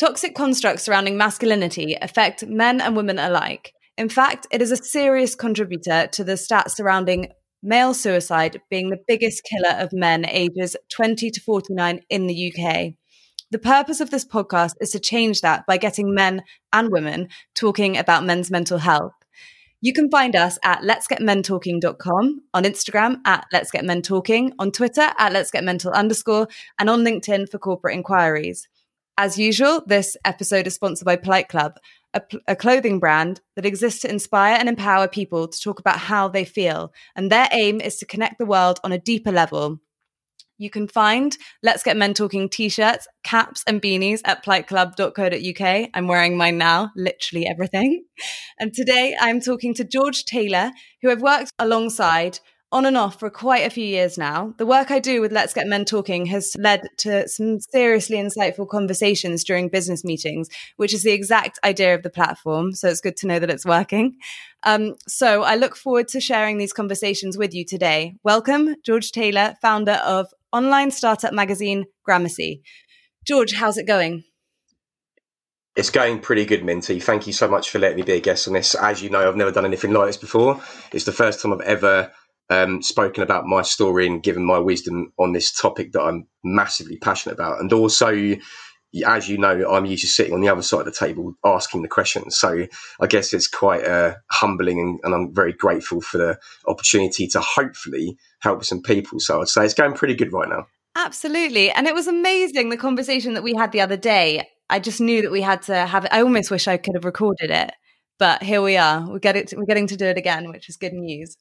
Toxic constructs surrounding masculinity affect men and women alike. In fact, it is a serious contributor to the stats surrounding male suicide being the biggest killer of men ages 20 to 49 in the UK. The purpose of this podcast is to change that by getting men and women talking about men's mental health. You can find us at let'sgetmentalking.com, on Instagram at Let's Get Men Talking, on Twitter at Let's Get Mental underscore, and on LinkedIn for corporate inquiries. As usual, this episode is sponsored by Polite Club, a, a, clothing brand that exists to inspire and empower people to talk about how they feel. And their aim is to connect the world on a deeper level. You can find Let's Get Men Talking t shirts, caps, and beanies at politeclub.co.uk. I'm wearing mine now, literally everything. And today I'm talking to George Taylor, who I've worked alongside on and off for quite a few years now. The work I do with Let's Get Men Talking has led to some seriously insightful conversations during business meetings, which is the exact idea of the platform. So it's good to know that it's working. Um, so I look forward to sharing these conversations with you today. Welcome, George Taylor, founder of online startup magazine Gramercy. George, how's it going? It's going pretty good, Minty. Thank you so much for letting me be a guest on this. As you know, I've never done anything like this before. It's the first time I've ever um, spoken about my story and given my wisdom on this topic that I'm massively passionate about. And also, as you know, I'm used to sitting on the other side of the table asking the questions. So I guess it's quite uh, humbling and, and, I'm very grateful for the opportunity to hopefully help some people. So I'd say it's going pretty good right now. Absolutely. And it was amazing the conversation that we had the other day. I just knew that we had to have it. I almost wish I could have recorded it, but here we are. We get it. We're getting to do it again, which is good news.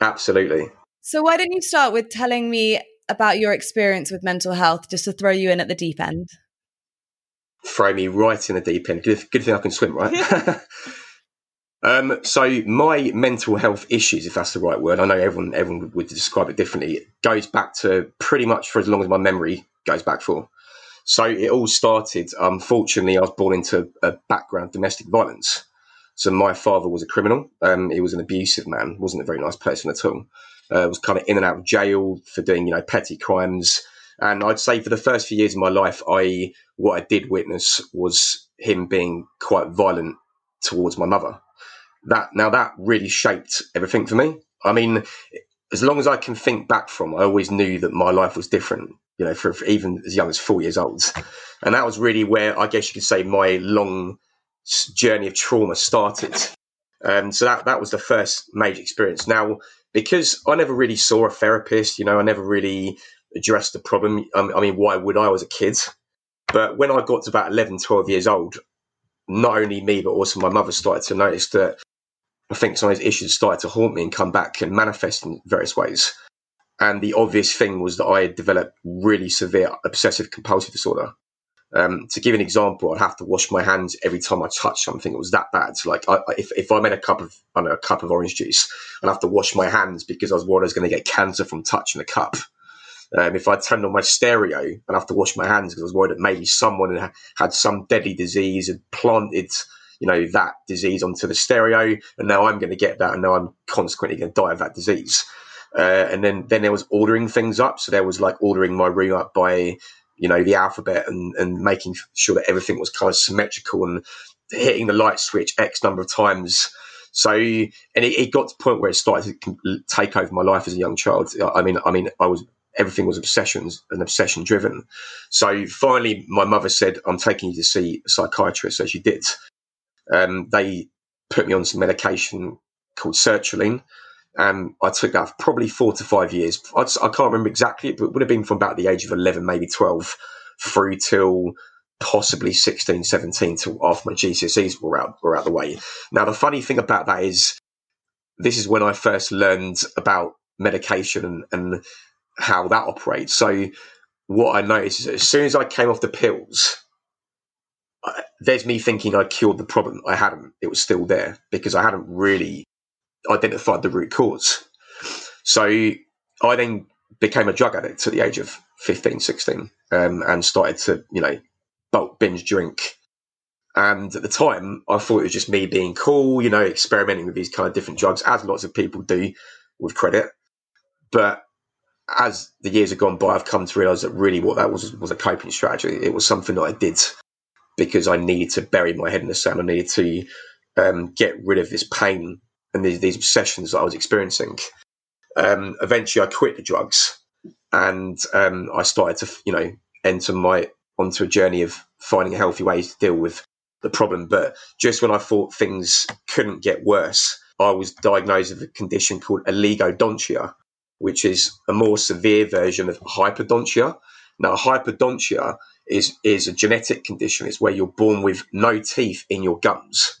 Absolutely. So, why don't you start with telling me about your experience with mental health, just to throw you in at the deep end? Throw me right in the deep end. Good, good thing I can swim, right? um, so, my mental health issues, if that's the right word, I know everyone everyone would describe it differently. It goes back to pretty much for as long as my memory goes back for. So, it all started. Unfortunately, I was born into a background domestic violence. So my father was a criminal. Um, he was an abusive man. wasn't a very nice person at all. Uh, was kind of in and out of jail for doing you know petty crimes. And I'd say for the first few years of my life, I what I did witness was him being quite violent towards my mother. That now that really shaped everything for me. I mean, as long as I can think back from, I always knew that my life was different. You know, for, for even as young as four years old, and that was really where I guess you could say my long journey of trauma started. Um, so that that was the first major experience. Now, because I never really saw a therapist, you know, I never really addressed the problem. I mean, why would I? I was a kid. But when I got to about 11, 12 years old, not only me, but also my mother started to notice that I think some of these issues started to haunt me and come back and manifest in various ways. And the obvious thing was that I had developed really severe obsessive compulsive disorder. Um, to give an example, I'd have to wash my hands every time I touch something. It was that bad. So like, I, if, if I made a cup of, I know, a cup of orange juice, I'd have to wash my hands because I was worried I was going to get cancer from touching the cup. Um, if I turned on my stereo, I'd have to wash my hands because I was worried that maybe someone had, some deadly disease and planted, you know, that disease onto the stereo, and now I'm going to get that, and now I'm consequently going to die of that disease. Uh, and then, then there was ordering things up. So there was like ordering my room up by you know, the alphabet and, and making sure that everything was kind of symmetrical and hitting the light switch X number of times. So, and it, it got to the point where it started to take over my life as a young child. I mean, I mean, I was everything was obsessions and obsession driven. So finally, my mother said, "I'm taking you to see a psychiatrist." So she did. Um, they put me on some medication called sertraline, um, I took that probably four to five years. I can not remember exactly, but it would have been from about the age of 11, maybe 12, through till possibly 16, 17, till after my GCSEs were out, were out the way. Now, the funny thing about that is this is when I first learned about medication and, and how that operates. So, what I noticed is as soon as I came off the pills, there's me thinking I cured the problem. I hadn't. It was still there because I hadn't really identified the root cause. So I then became a drug addict at the age of 15, 16, um, and started to, you know, bulk binge drink. And at the time, I thought it was just me being cool, you know, experimenting with these kind of different drugs, as lots of people do with credit. But as the years have gone by, I've come to realize that really what that was was a coping strategy. It was something that I did because I needed to bury my head in the sand. I needed to um, get rid of this pain and these, these obsessions that I was experiencing. Um, eventually, I quit the drugs and um, I started to, you know, enter my onto a journey of finding healthy ways to deal with the problem. But just when I thought things couldn't get worse, I was diagnosed with a condition called oligodontia, which is a more severe version of hypodontia. Now, hypodontia is is a genetic condition. It's where you're born with no teeth in your gums.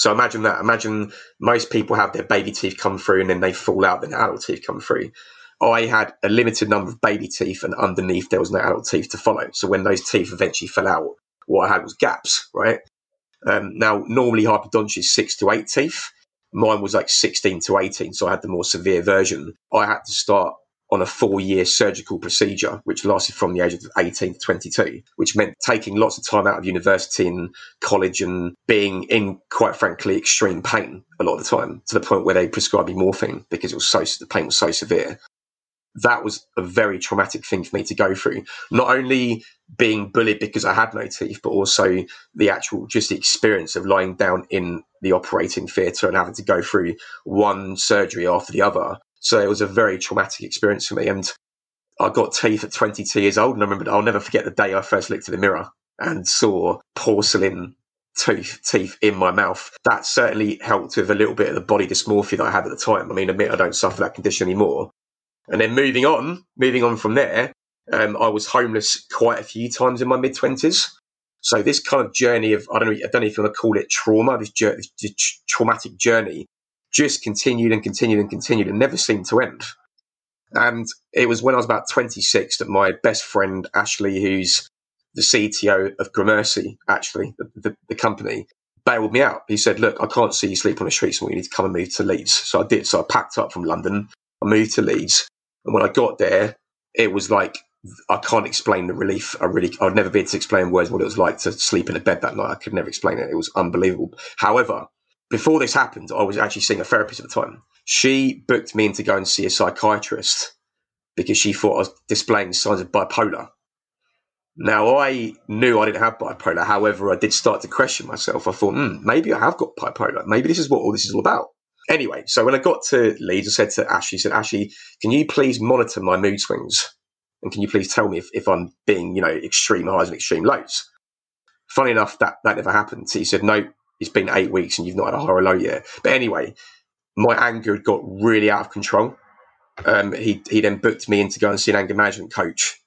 So imagine that. Imagine most people have their baby teeth come through and then they fall out, then adult teeth come through. I had a limited number of baby teeth, and underneath there was no adult teeth to follow. So when those teeth eventually fell out, what I had was gaps, right? Um, now, normally hypodontia is six to eight teeth. Mine was like 16 to 18, so I had the more severe version. I had to start on a four year surgical procedure, which lasted from the age of 18 to 22, which meant taking lots of time out of university and college and being in, quite frankly, extreme pain a lot of the time to the point where they prescribed me morphine because it was so, the pain was so severe that was a very traumatic thing for me to go through. Not only being bullied because I had no teeth, but also the actual just the experience of lying down in the operating theatre and having to go through one surgery after the other. So it was a very traumatic experience for me. And I got teeth at 22 years old, and I remember I'll never forget the day I first looked in the mirror and saw porcelain tooth teeth in my mouth. That certainly helped with a little bit of the body dysmorphia that I had at the time. I mean, admit I don't suffer that condition anymore, and then moving on, moving on from there, um, I was homeless quite a few times in my mid twenties. So this kind of journey of I don't know, I don't know if you want to call it trauma, this, this, this traumatic journey, just continued and continued and continued and never seemed to end. And it was when I was about 26 that my best friend Ashley, who's the CTO of Gramercy, actually the, the, the, company, bailed me out. He said, "Look, I can't see you sleep on the streets, and we need to come and move to Leeds." So I did. So I packed up from London. I moved to Leeds, and when I got there, it was like I can't explain the relief. I really, I'd never be able to explain words what it was like to sleep in a bed that night. I could never explain it. It was unbelievable. However, before this happened, I was actually seeing a therapist at the time. She booked me in to go and see a psychiatrist because she thought I was displaying signs of bipolar. Now, I knew I didn't have bipolar. However, I did start to question myself. I thought, hmm, maybe I have got bipolar. Maybe this is what all this is all about. Anyway, so when I got to Leeds, I said to Ashley, I said, Ashley, can you please monitor my mood swings? And can you please tell me if, if I'm being, you know, extreme highs and extreme lows? Funny enough, that, that never happened. He said, no, it's been eight weeks and you've not had a high or low yet. But anyway, my anger had got really out of control. Um, he, he then booked me in to go and see an anger management coach.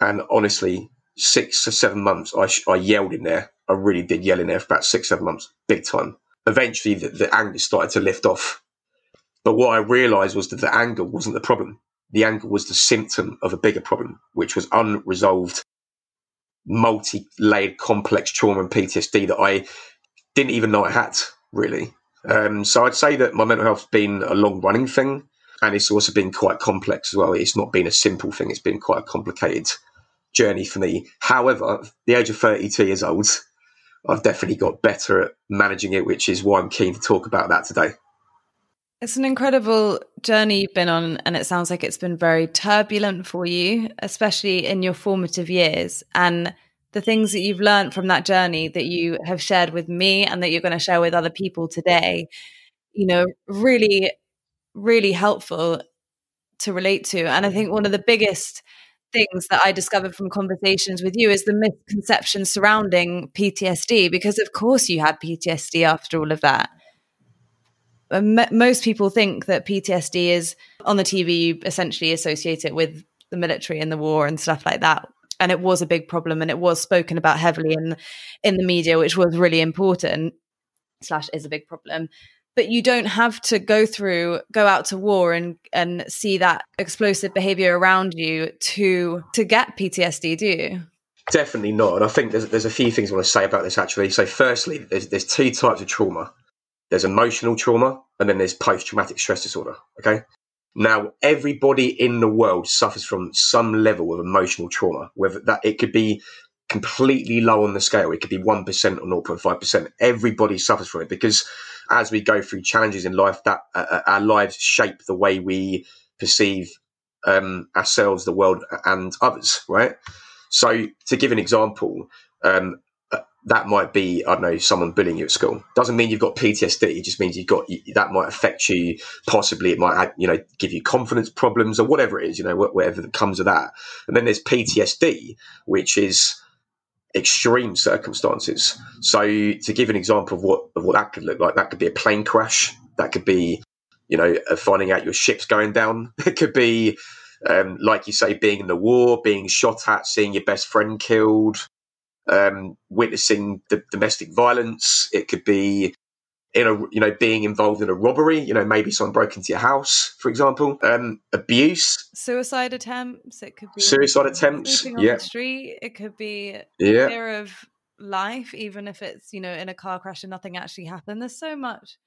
And honestly, six or seven months, I, I yelled in there. I really did yell in there for about six, seven months, big time eventually the, the anger started to lift off. But what I realized was that the anger wasn't the problem. The anger was the symptom of a bigger problem, which was unresolved, multi layered, complex trauma and PTSD that I didn't even know I had, really. Um, so I'd say that my mental health's been a long running thing, and it's also been quite complex as well. It's not been a simple thing, it's been quite a complicated journey for me. However, the age of 32 years old, I've definitely got better at managing it, which is why I'm keen to talk about that today. It's an incredible journey you've been on, and it sounds like it's been very turbulent for you, especially in your formative years. And the things that you've learned from that journey that you have shared with me and that you're going to share with other people today, you know, really, really helpful to relate to. And I think one of the biggest things that I discovered from conversations with you is the misconception surrounding PTSD, because of course you had PTSD after all of that. most people think that PTSD is on the TV, you essentially associate it with the military and the war and stuff like that. And it was a big problem and it was spoken about heavily in in the media, which was really important, slash is a big problem. But you don't have to go through go out to war and and see that explosive behavior around you to to get PTSD do you? Definitely not and i think there's there's a few things i want to say about this actually. So firstly there's there's two types of trauma. There's emotional trauma and then there's post traumatic stress disorder okay now everybody in the world suffers from some level of emotional trauma whether that it could be completely low on the scale it could be 1% or 0.5% everybody suffers from it because as we go through challenges in life, that uh, uh, our lives shape the way we perceive um, ourselves, the world, and others. Right. So, to give an example, um, that might be, I don't know, someone bullying you at school. Doesn't mean you've got PTSD. It just means you've got, that might affect you. Possibly it might, you know, give you confidence problems or whatever it is, you know, whatever that comes of that. And then there's PTSD, which is extreme circumstances. So to give an example of what, of what that could look like, that could be a plane crash. That could be, you know, finding out your ship's going down. It could be, um, like you say, being in the war, being shot at, seeing your best friend killed, um, witnessing the domestic violence. It could be in a you know being involved in a robbery. You know maybe someone broke into your house, for example. Um, abuse, suicide attempts. It could be suicide attempts. on yeah. the street. It could be yeah. fear of life, even if it's you know in a car crash and nothing actually happened. There's so much.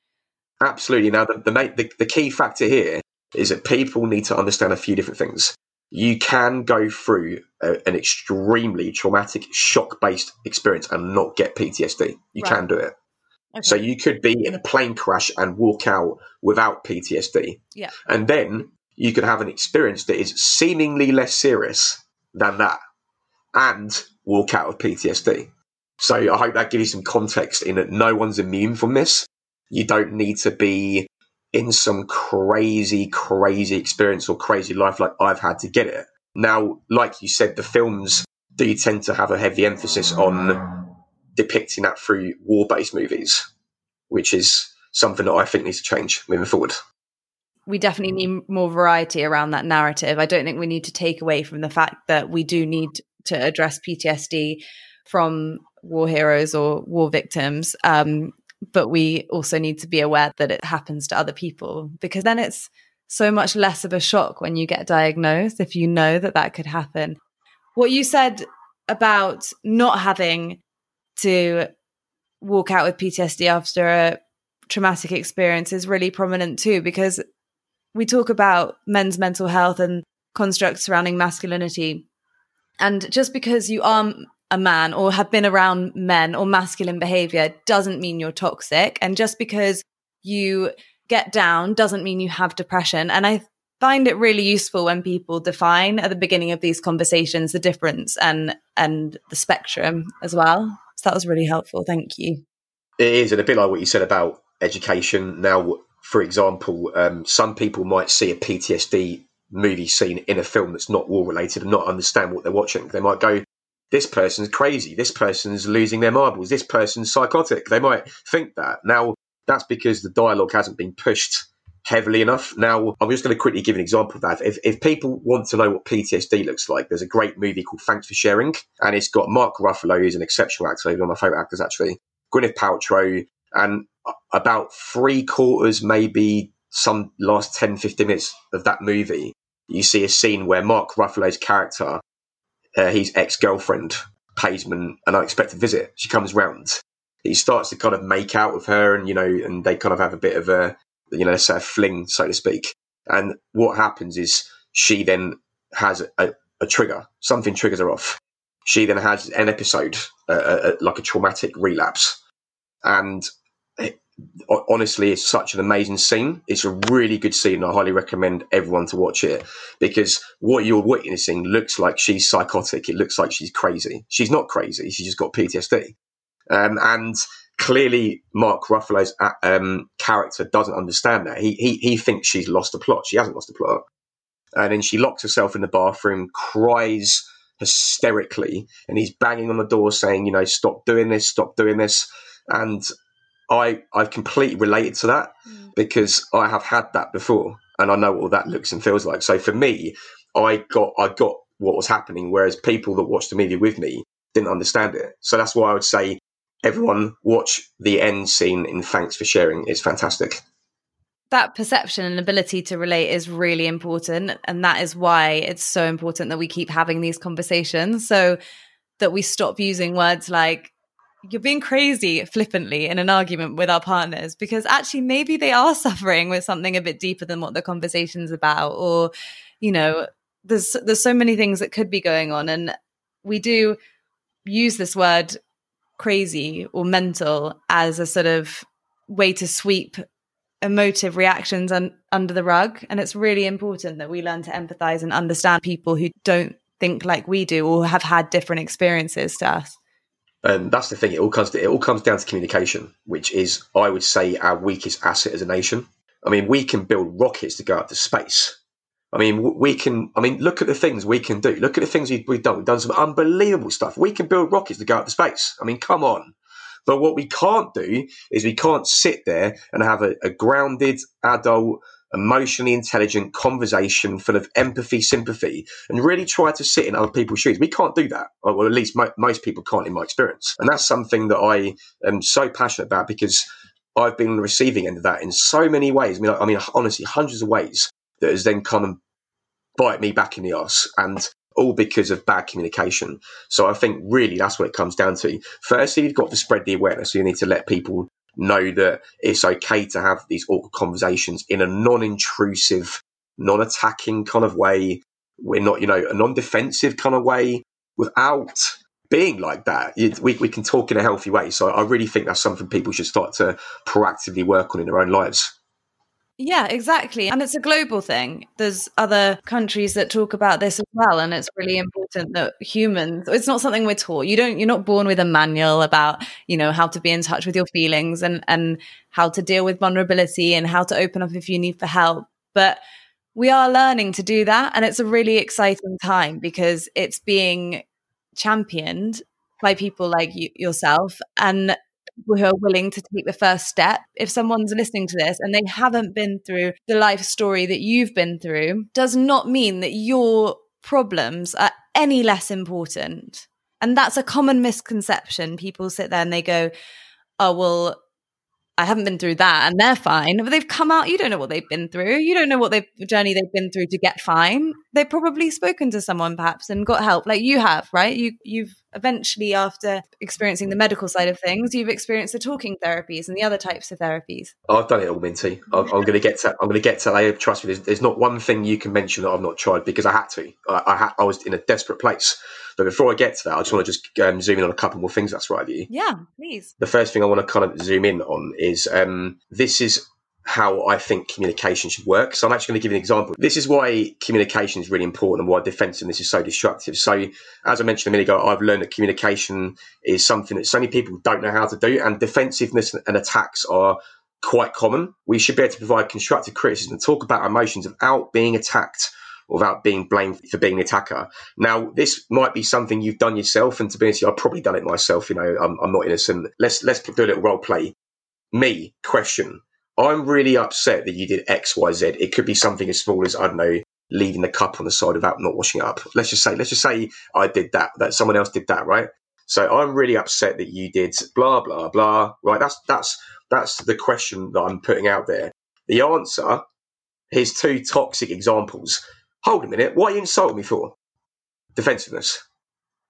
Absolutely. Now the the, the, the key factor here is that people need to understand a few different things you can go through a, an extremely traumatic shock based experience and not get PTSD. You right. can do it. Okay. So you could be in a plane crash and walk out without PTSD. Yeah. And then you could have an experience that is seemingly less serious than that and walk out of PTSD. So I hope that gives you some context in that no one's immune from this. You don't need to be in some crazy, crazy experience or crazy life like I've had to get it. Now, like you said, the films do tend to have a heavy emphasis on depicting that through war based movies, which is something that I think needs to change moving forward. We definitely need more variety around that narrative. I don't think we need to take away from the fact that we do need to address PTSD from war heroes or war victims. Um, but we also need to be aware that it happens to other people because then it's so much less of a shock when you get diagnosed if you know that that could happen. What you said about not having to walk out with PTSD after a traumatic experience is really prominent too because we talk about men's mental health and constructs surrounding masculinity. And just because you are a man or have been around men or masculine behavior doesn't mean you're toxic. And just because you get down doesn't mean you have depression. And I find it really useful when people define at the beginning of these conversations the difference and and the spectrum as well. So that was really helpful. Thank you. It is, and a bit like what you said about education. Now, for example, um, some people might see a PTSD movie scene in a film that's not war related and not understand what they're watching. They might go, this person's crazy, this person's losing their marbles, this person's psychotic. They might think that. Now, that's because the dialogue hasn't been pushed heavily enough. Now, I'm just going to quickly give an example of that. If, if people want to know what PTSD looks like, there's a great movie called Thanks for Sharing, and it's got Mark Ruffalo, who's an exceptional actor, one of my favourite actors actually, Gwyneth Paltrow, and about three quarters, maybe some last 10, 15 minutes of that movie, you see a scene where Mark Ruffalo's character uh, his ex girlfriend pays him an, unexpected visit. She comes round. He starts to kind of make out with her, and you know, and they kind of have a bit of a, you know, say a fling, so to speak. And what happens is she then has a, a trigger. Something triggers her off. She then has an episode, uh, like a traumatic relapse, and honestly, it's such an amazing scene. It's a really good scene. I highly recommend everyone to watch it because what you're witnessing looks like she's psychotic. It looks like she's crazy. She's not crazy. She's just got PTSD. Um, and clearly, Mark Ruffalo's uh, um, character doesn't understand that. He, he he thinks she's lost the plot. She hasn't lost the plot. And then she locks herself in the bathroom, cries hysterically, and he's banging on the door saying, "You know, stop doing this, stop doing this." And I I've completely related to that mm. because I have had that before and I know what that looks and feels like. So for me, I got I got what was happening, whereas people that watched the movie with me didn't understand it. So that's why I would say everyone watch the end scene in Thanks for Sharing. It's fantastic. That perception and ability to relate is really important. And that is why it's so important that we keep having these conversations so that we stop using words like you're being crazy flippantly in an argument with our partners because actually maybe they are suffering with something a bit deeper than what the conversation's about or you know there's there's so many things that could be going on. And we do use this word crazy or mental as a sort of way to sweep emotive reactions un- under the rug. And it's really important that we learn to empathize and understand people who don't think like we do or have had different experiences to us And that's the thing. It all comes to, it all comes down to communication, which is, I would say, our weakest asset as a nation. I mean, we can build rockets to go up to space. I mean, we can. I mean, look at the things we can do. Look at the things we've done. We've done some unbelievable stuff. We can build rockets to go up to space. I mean, come on. But what we can't do is we can't sit there and have a, a grounded adult emotionally intelligent conversation full of empathy, sympathy, and really try to sit in other people's shoes. We can't do that. Or, at least mo- most people can't in my experience. And that's something that I am so passionate about because I've been on the receiving end of that in so many ways. I mean, I mean, honestly, hundreds of ways that has then come and bite me back in the ass. And all because of bad communication. So I think really that's what it comes down to. Firstly, you've got to spread the awareness. So you need to let people know that it's okay to have these awkward conversations in a non-intrusive, non-attacking kind of way. We're not, you know, a non-defensive kind of way without being like that. We, we can talk in a healthy way. So I really think that's something people should start to proactively work on in their own lives. Yeah, exactly. And it's a global thing. There's other countries that talk about this as well. And it's really important that humans, it's not something we're taught. You don't, you're not born with a manual about, you know, how to be in touch with your feelings and, and how to deal with vulnerability and how to open up if you need for help. But we are learning to do that. And it's a really exciting time because it's being championed by people like you, yourself. And who are willing to take the first step. If someone's listening to this and they haven't been through the life story that you've been through, does not mean that your problems are any less important. And that's a common misconception. People sit there and they go, oh, well, I haven't been through that and they're fine. But they've come out, you don't know what they've been through. You don't know what they've journey they've been through to get fine. They've probably spoken to someone perhaps and got help like you have, right? You you've eventually after experiencing the medical side of things, you've experienced the talking therapies and the other types of therapies. I've done it all, Minty. I'm, I'm going to get to. I'm going to get to. I trust me. There's, there's, not one thing you can mention that I've not tried because I had to. I, I, had, I was in a desperate place. But before I get to that, I just want to just um, zoom in on a couple more things. That's right with you. Yeah, please. The first thing I want to kind of zoom in on is um, this is how I think communication should work. So I'm actually going to give you an example. This is why communication is really important and why defensiveness is so destructive. So as I mentioned a minute ago, I've learned that communication is something that so many people don't know how to do and defensiveness and attacks are quite common. We should be able to provide constructive criticism and talk about emotions without being attacked without being blamed for being the attacker. Now, this might be something you've done yourself, and to be honest, I've probably done it myself. You know, I'm, I'm not innocent. Let's let's do a little role play. Me question: I'm really upset that you did X, Y, Z. It could be something as small as I don't know, leaving the cup on the side of without not washing it up. Let's just say, let's just say I did that. That someone else did that, right? So I'm really upset that you did blah blah blah. Right? That's that's that's the question that I'm putting out there. The answer. Here's two toxic examples hold a minute, what are you insulting me for? Defensiveness.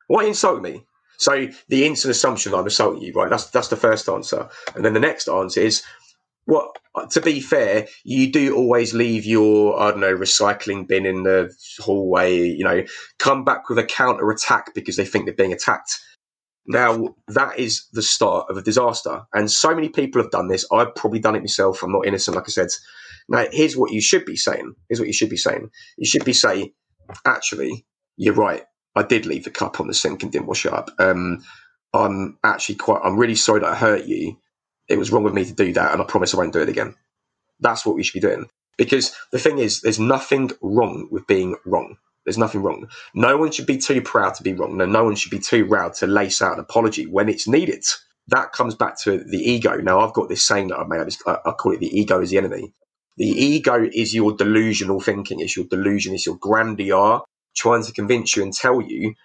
Why are you insulting me? So the instant assumption I'm assaulting you, right? That's that's the first answer. And then the next answer is, what? To be fair, you do always leave your I don't know recycling bin in the hallway. You know, come back with a counter attack because they think they're being attacked. Now that is the start of a disaster, and so many people have done this. I've probably done it myself. I'm not innocent, like I said. Now, here's what you should be saying. Here's what you should be saying. You should be saying, actually, you're right. I did leave the cup on the sink and didn't wash it up. Um, I'm actually quite, I'm really sorry that I hurt you. It was wrong with me to do that, and I promise I won't do it again. That's what we should be doing. Because the thing is, there's nothing wrong with being wrong. There's nothing wrong. No one should be too proud to be wrong. No, no one should be too proud to lace out an apology when it's needed. That comes back to the ego. Now, I've got this saying that I've made. I call it the ego is the enemy. The ego is your delusional thinking, it's your delusion, it's your grandeur trying to convince you and tell you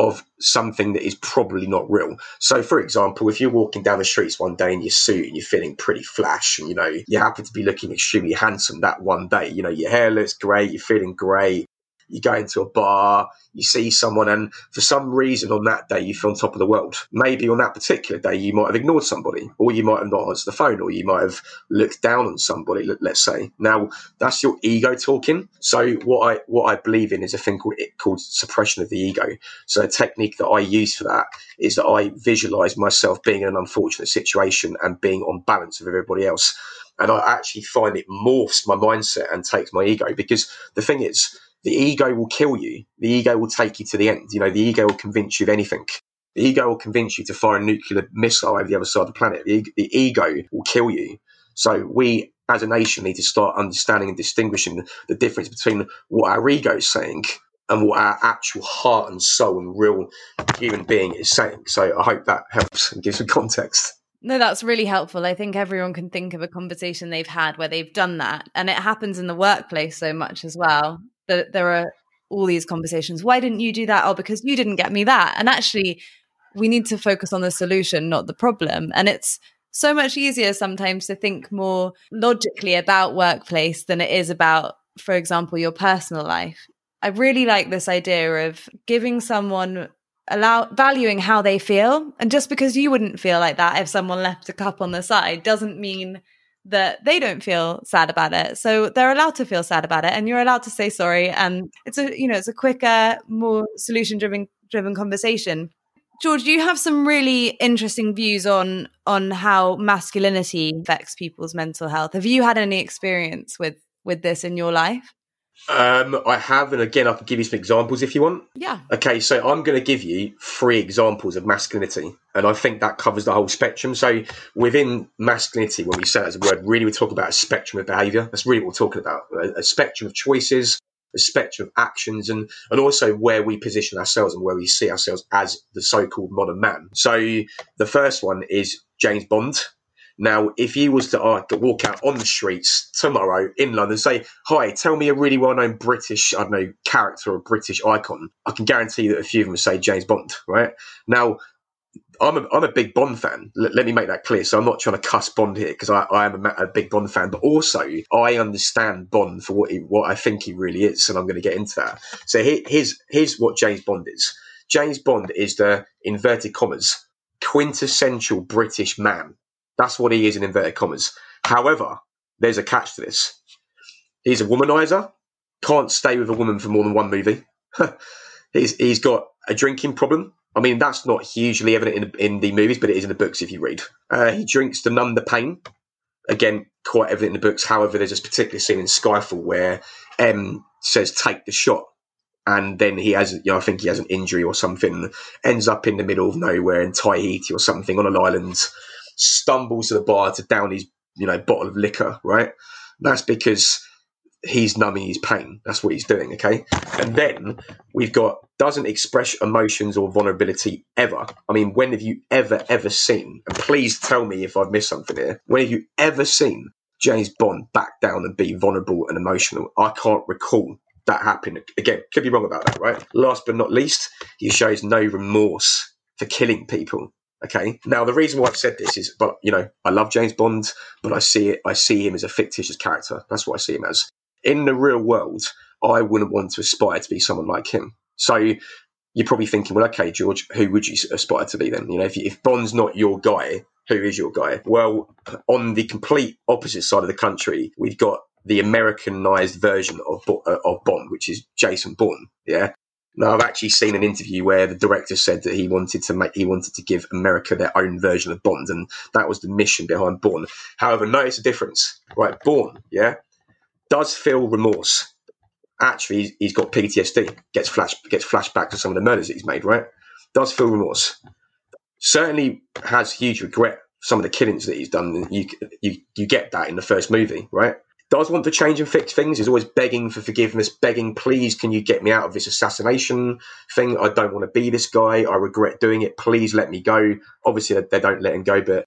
of something that is probably not real. So, for example, if you're walking down the streets one day in your suit and you're feeling pretty flash and you know you happen to be looking extremely handsome that one day, you know your hair looks great, you're feeling great, you go into a bar, you see someone, and for some reason on that day you feel on top of the world. Maybe on that particular day you might have ignored somebody, or you might have not answered the phone, or you might have looked down on somebody. Let's say now that's your ego talking. So what I what I believe in is a thing called called suppression of the ego. So a technique that I use for that is that I visualize myself being in an unfortunate situation and being on balance with everybody else. And I actually find it morphs my mindset and takes my ego because the thing is, the ego will kill you. The ego will take you to the end. You know, the ego will convince you of anything. The ego will convince you to fire a nuclear missile over the other side of the planet. The, the ego will kill you. So we, as a nation, need to start understanding and distinguishing the difference between what our ego is saying and what our actual heart and soul and real human being is saying. So I hope that helps and gives some context. No, that's really helpful. I think everyone can think of a conversation they've had where they've done that. And it happens in the workplace so much as well. That there are all these conversations. Why didn't you do that? Oh, because you didn't get me that. And actually, we need to focus on the solution, not the problem. And it's so much easier sometimes to think more logically about workplace than it is about, for example, your personal life. I really like this idea of giving someone allow valuing how they feel and just because you wouldn't feel like that if someone left a cup on the side doesn't mean that they don't feel sad about it. So they're allowed to feel sad about it and you're allowed to say sorry and it's a you know it's a quicker more solution driven driven conversation. George you have some really interesting views on on how masculinity affects people's mental health. Have you had any experience with with this in your life um, I have, and again, I can give you some examples if you want. Yeah. Okay, so I'm going to give you three examples of masculinity, and I think that covers the whole spectrum. So within masculinity, when we say it as a word, really we talk about a spectrum of behaviour. That's really what we're talking about: a, a spectrum of choices, a spectrum of actions, and and also where we position ourselves and where we see ourselves as the so-called modern man. So the first one is James Bond. Now, if you was to uh, walk out on the streets tomorrow in London, and say, "Hi, tell me a really well-known British, I don't know, character or British icon," I can guarantee that a few of them would say James Bond. Right now, I'm a, I'm a big Bond fan. L- let me make that clear. So I'm not trying to cuss Bond here because I, I am a, a, big Bond fan, but also I understand Bond for what he, what I think he really is, and I'm going to get into that. So here, here's here's what James Bond is. James Bond is the inverted commas quintessential British man. That's what he is in inverted commas. However, there's a catch to this. He's a womanizer, can't stay with a woman for more than one movie. he's, he's got a drinking problem. I mean, that's not hugely evident in, in the movies, but it is in the books if you read. Uh, he drinks to numb the pain. Again, quite evident in the books. However, there's this particular scene in Skyfall where M says, take the shot. And then he has, you know, I think he has an injury or something, ends up in the middle of nowhere in Tahiti or something on an island stumbles to the bar to down his you know bottle of liquor, right? That's because he's numbing his pain. That's what he's doing, okay? And then we've got doesn't express emotions or vulnerability ever. I mean, when have you ever, ever seen, and please tell me if I've missed something here, when have you ever seen James Bond back down and be vulnerable and emotional? I can't recall that happening. Again, could be wrong about that, right? Last but not least, he shows no remorse for killing people. Okay. Now the reason why I've said this is, but you know, I love James Bond, but I see it. I see him as a fictitious character. That's what I see him as. In the real world, I wouldn't want to aspire to be someone like him. So you're probably thinking, well, okay, George, who would you aspire to be then? You know, if, if Bond's not your guy, who is your guy? Well, on the complete opposite side of the country, we've got the Americanized version of uh, of Bond, which is Jason Bourne. Yeah, now, I've actually seen an interview where the director said that he wanted to make, he wanted to give America their own version of Bond, and that was the mission behind Bourne. However, notice the difference, right? Bourne, yeah, does feel remorse. Actually, he's got PTSD, gets flash, gets flashback to some of the murders that he's made, right? Does feel remorse. Certainly has huge regret some of the killings that he's done. You, you, you get that in the first movie, right? Does want to change and fix things. He's always begging for forgiveness, begging, please, can you get me out of this assassination thing? I don't want to be this guy. I regret doing it. Please let me go. Obviously, they don't let him go, but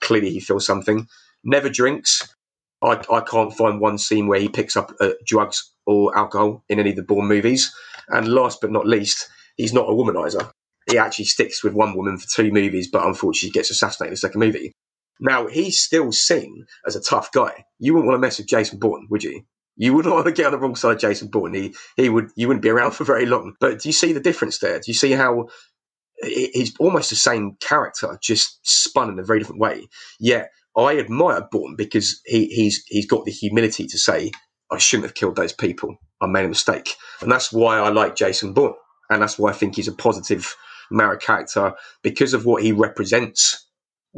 clearly he feels something. Never drinks. I, I can't find one scene where he picks up uh, drugs or alcohol in any of the Bourne movies. And last but not least, he's not a womanizer. He actually sticks with one woman for two movies, but unfortunately gets assassinated in the second movie. Now he's still seen as a tough guy. You wouldn't want to mess with Jason Bourne, would you? You wouldn't want to get on the wrong side of Jason Bourne. He he would you wouldn't be around for very long. But do you see the difference there? Do you see how he's almost the same character, just spun in a very different way? Yet I admire Bourne because he, he's he's got the humility to say, I shouldn't have killed those people. I made a mistake. And that's why I like Jason Bourne. And that's why I think he's a positive Mara character because of what he represents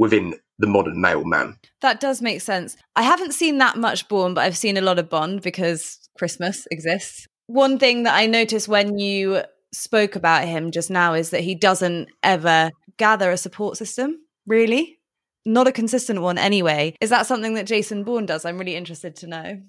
within the modern male man. That does make sense. I haven't seen that much Bourne, but I've seen a lot of Bond because Christmas exists. One thing that I noticed when you spoke about him just now is that he doesn't ever gather a support system, really. Not a consistent one anyway. Is that something that Jason Bourne does? I'm really interested to know.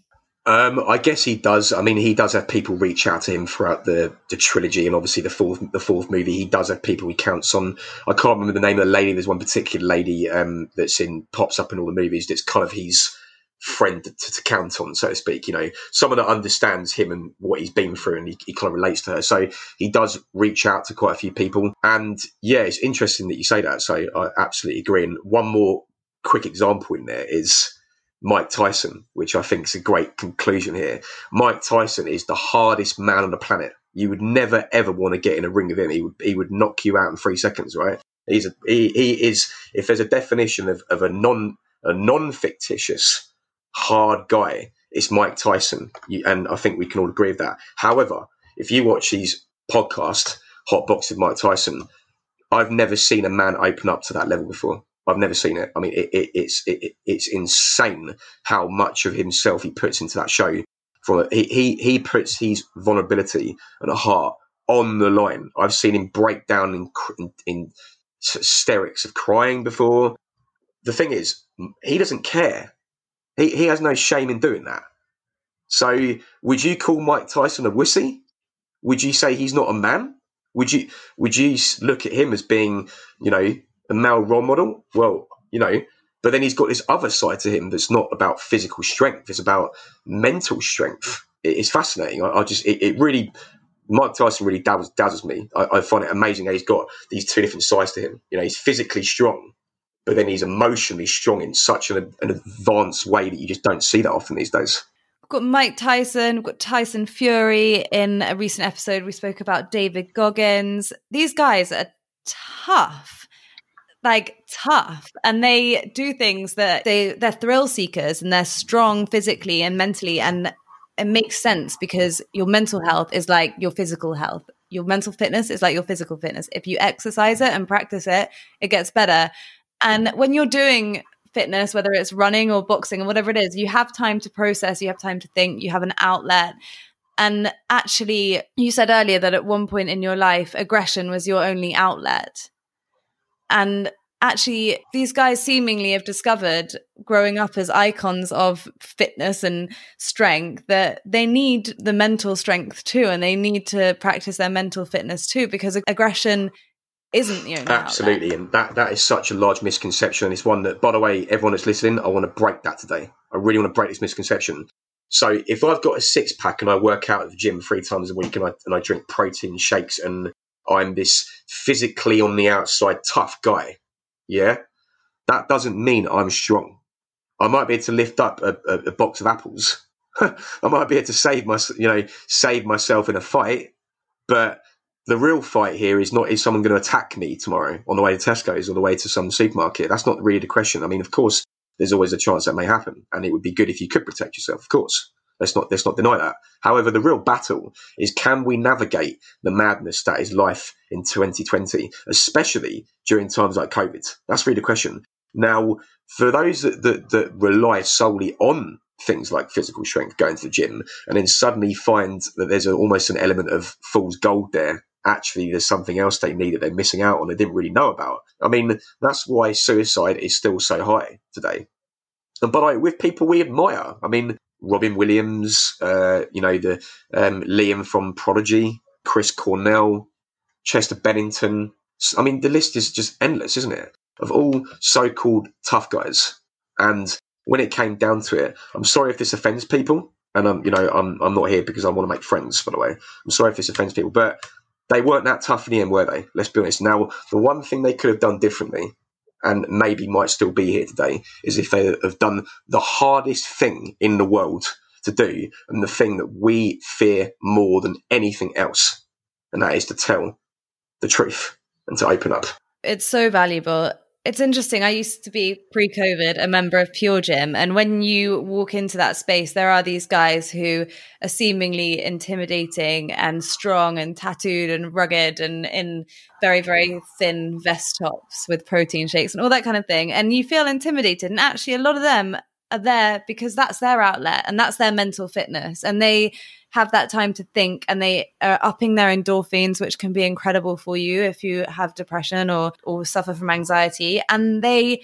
Um, I guess he does. I mean, he does have people reach out to him throughout the, the trilogy, and obviously the fourth the fourth movie. He does have people he counts on. I can't remember the name of the lady. There's one particular lady um, that's in pops up in all the movies. That's kind of his friend to, to, count on, so to speak. You know, someone that understands him and what he's been through, and he, he kind of relates to her. So he does reach out to quite a few people, and yeah, it's interesting that you say that. So I absolutely agree. And one more quick example in there is Mike Tyson, which I think is a great conclusion here. Mike Tyson is the hardest man on the planet. You would never ever want to get in a ring with him. He would he would knock you out in three seconds, right? He's a, he, he is if there's a definition of, of a non a non fictitious hard guy, it's Mike Tyson, you, and I think we can all agree with that. However, if you watch his podcast, Hot Box with Mike Tyson, I've never seen a man open up to that level before. I've never seen it. I mean, it, it, it's it, it's insane how much of himself he puts into that show. From he, he he puts his vulnerability and a heart on the line. I've seen him break down in, in, in hysterics of crying before. The thing is, he doesn't care. He he has no shame in doing that. So, would you call Mike Tyson a wussy? Would you say he's not a man? Would you would you look at him as being, you know, a male role model. Well, you know, but then he's got this other side to him that's not about physical strength; it's about mental strength. It's fascinating. I, I just, it, it, really, Mike Tyson really dazzles, dazzles me. I, I, find it amazing that he's got these two different sides to him. You know, he's physically strong, but then he's emotionally strong in such an, an advanced way that you just don't see that often these days We've got Mike Tyson, we've got Tyson Fury. In a recent episode, we spoke about David Goggins. These guys are tough like tough. And they do things that they they're thrill seekers and they're strong physically and mentally. And it makes sense because your mental health is like your physical health. Your mental fitness is like your physical fitness. If you exercise it and practice it it gets better. And when you're doing fitness whether it's running or boxing or whatever it is you have time to process you have time to think you have an outlet. And actually you said earlier that at one point in your life aggression was your only outlet and actually, these guys seemingly have discovered growing up as icons of fitness and strength that they need the mental strength too, and they need to practice their mental fitness too, because aggression isn't the only absolutely and that that is such a large misconception and it's one that by the way everyone that's listening i want to break that today. I really want to break this misconception. So if i've got a six pack and i work out at the gym three times a week and i, and I drink protein shakes and I'm this physically on the outside tough guy. Yeah. That doesn't mean I'm strong. I might be able to lift up a, a, a box of apples. I might be able to save my, you know, save myself in a fight. But the real fight here is not is someone going to attack me tomorrow on the way to Tesco's or the way to some supermarket. That's not really the question. I mean, of course, there's always a chance that may happen, and it would be good if you could protect yourself, of course. Let's not let's not deny that. However, the real battle is can we navigate the madness that is life in 2020, especially during times like COVID? That's really the question. Now, for those that, that, that rely solely on things like physical strength, going to the gym, and then suddenly find that there's a, almost an element of fool's gold there. Actually, there's something else they need that they're missing out on, they didn't really know about. I mean, that's why suicide is still so high today. But with people we admire, I mean, Robin Williams, uh, you know, the um, Liam from Prodigy, Chris Cornell, Chester Bennington. I mean, the list is just endless, isn't it? Of all so-called tough guys. And when it came down to it, I'm sorry if this offends people. And I'm, you know, I'm, I'm not here because I want to make friends, by the way. I'm sorry if this offends people, but they weren't that tough in the end, were they? Let's be honest. Now, the one thing they could have done differently and maybe might still be here today is if they have done the hardest thing in the world to do and the thing that we fear more than anything else. And that is to tell the truth and to open up. It's so valuable it's interesting. I used to be pre COVID a member of Pure Gym. And when you walk into that space, there are these guys who are seemingly intimidating and strong and tattooed and rugged and in very, very thin vest tops with protein shakes and all that kind of thing. And you feel intimidated. And actually, a lot of them are there because that's their outlet and that's their mental fitness. And they have that time to think and they are upping their endorphins, which can be incredible for you if you have depression or, or suffer from anxiety. And they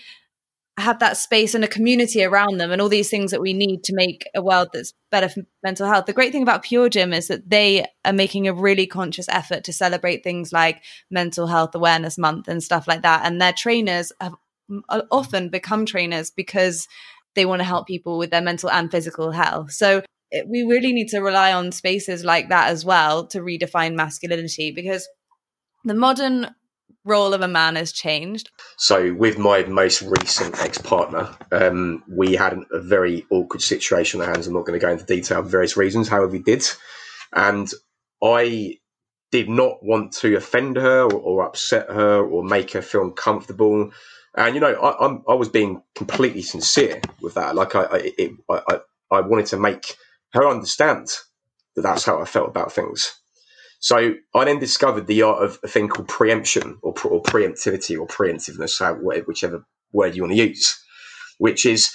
have that space and a community around them and all these things that we need to make a world that's better for mental health. The great thing about Pure Gym is that they are making a really conscious effort to celebrate things like mental health awareness month and stuff like that. And their trainers have often become trainers because they want to help people with their mental and physical health. So it, we really need to rely on spaces like that as well to redefine masculinity because the modern role of a man has changed. So, with my most recent ex partner, um, we had a very awkward situation on our hands. I'm not going to go into detail for various reasons, however, we did. And I did not want to offend her or, or upset her or make her feel uncomfortable. And you know, I, I'm, i was being completely sincere with that. Like I, I, it, I, I wanted to make her understand that that's how I felt about things. So I then discovered the art of a thing called preemption or, or preemptivity or preemptiveness, whichever word you want to use, which is,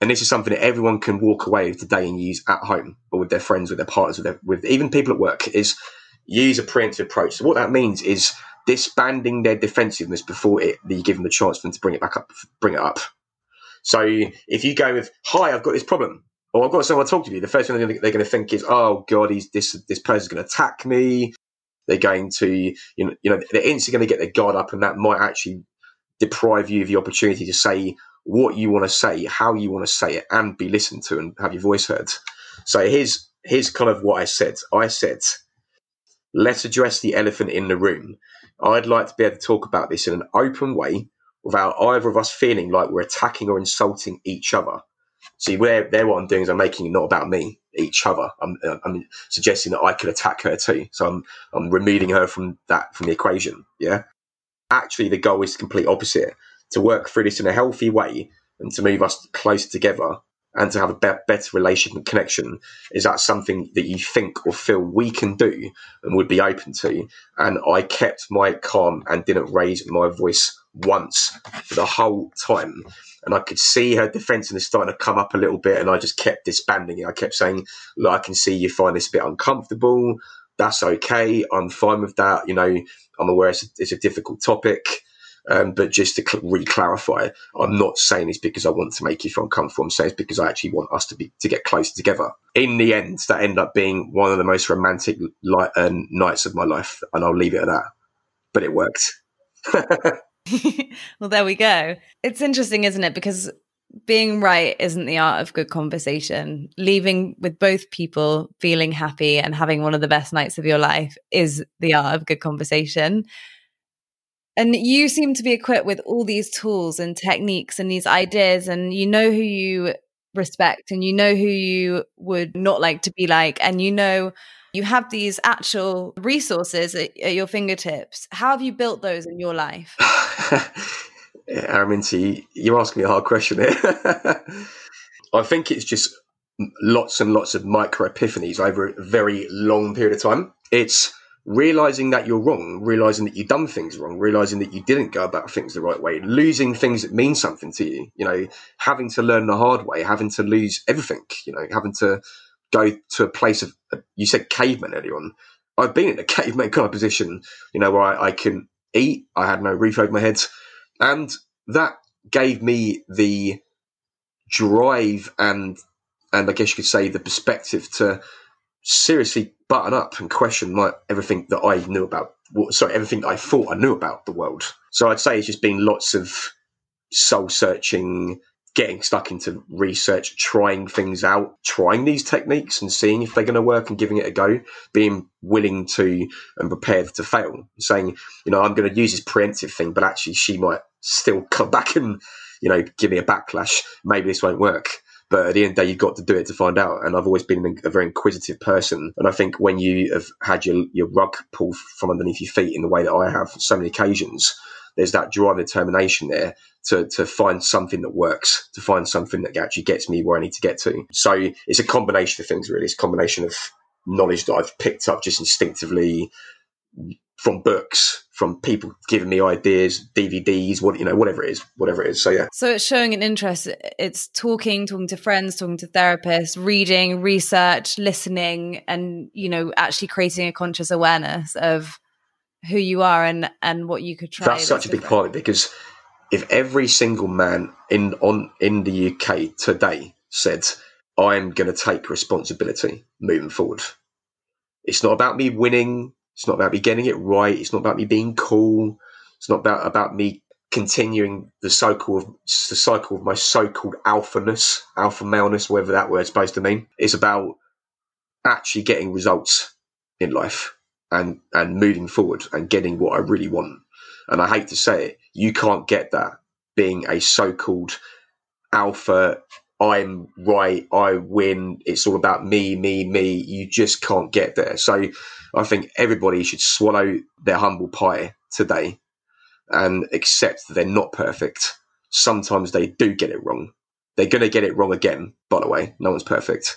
and this is something that everyone can walk away with today and use at home or with their friends, with their partners, with, their, with even people at work, is use a preemptive approach. So what that means is disbanding their defensiveness before it, you give them the chance for them to bring it back up, bring it up. So if you go with, "Hi, I've got this problem," or I've got someone to talk to you, the first thing they're going to think is, oh God, he's this this person's going to attack me. They're going to, you know, you know, they're instantly going to get their guard up, and that might actually deprive you of the opportunity to say what you want to say, how you want to say it, and be listened to and have your voice heard. So here's here's kind of what I said. I said, let's address the elephant in the room. I'd like to be able to talk about this in an open way without either of us feeling like we're attacking or insulting each other. See, where there, what I'm doing is I'm making it not about me, each other. I'm, uh, I'm suggesting that I could attack her too. So I'm, I'm removing her from that from the equation. Yeah. Actually, the goal is the complete opposite: to work through this in a healthy way and to move us closer together and to have a be- better relationship and connection. Is that something that you think or feel we can do and would be open to? And I kept my calm and didn't raise my voice once for the whole time and I could see her defensiveness starting to come up a little bit, and I just kept disbanding it. I kept saying, "Look, I can see you find this a bit uncomfortable. That's okay. I'm fine with that. You know, I'm aware it's a, it's a difficult topic." Um, but just to cl- re-clarify, I'm not saying this because I want to make you feel uncomfortable. I'm saying it's because I actually want us to be to get closer together. In the end, that ended up being one of the most romantic uh, nights of my life, and I'll leave it at that. But it worked. well, there we go. It's interesting, isn't it? Because being right isn't the art of good conversation. Leaving with both people feeling happy and having one of the best nights of your life is the art of good conversation. And you seem to be equipped with all these tools and techniques and these ideas, and you know who you respect and you know who you would not like to be like, and you know you have these actual resources at, at your fingertips. How have you built those in your life? Araminta, you're asking me a hard question here. I think it's just lots and lots of micro epiphanies over a very long period of time. It's realizing that you're wrong, realizing that you've done things wrong, realizing that you didn't go about things the right way, losing things that mean something to you, you know, having to learn the hard way, having to lose everything, you know, having to go to a place of uh, you said caveman earlier on. I've been in a caveman kind of position, you know, where I, I can eat. I had no roof over my head, and that gave me the drive and and I guess you could say the perspective to seriously button up and question my everything that I knew about. Sorry, everything I thought I knew about the world. So I'd say it's just been lots of soul searching, getting stuck into research, trying things out, trying these techniques and seeing if they're going to work and giving it a go, being willing to and prepared to fail, saying, you know, I'm going to use this preemptive thing, but actually she might still come back and, you know, give me a backlash. Maybe this won't work. But at the end of the day, you've got to do it to find out. And I've always been a very inquisitive person. And I think when you have had your, your rug pulled from underneath your feet in the way that I have so many occasions, there's that drive determination there to, to find something that works, to find something that actually gets me where I need to get to. So it's a combination of things, really. It's a combination of knowledge that I've picked up just instinctively from books, from people giving me ideas, DVDs, what you know, whatever it is, whatever it is. So yeah. So it's showing an interest. It's talking, talking to friends, talking to therapists, reading, research, listening, and you know, actually creating a conscious awareness of who you are and and what you could try. That's such a big part of it because if every single man in on in the UK today said, "I'm going to take responsibility moving forward," it's not about me winning. It's not about me getting it right. It's not about me being cool. It's not about about me continuing the cycle of the cycle of my so-called alphaness, alpha maleness, whatever that word's supposed to mean. It's about actually getting results in life and and moving forward and getting what I really want. And I hate to say it, you can't get that being a so-called alpha. I'm right. I win. It's all about me, me, me. You just can't get there. So I think everybody should swallow their humble pie today and accept that they're not perfect. Sometimes they do get it wrong. They're going to get it wrong again, by the way. No one's perfect.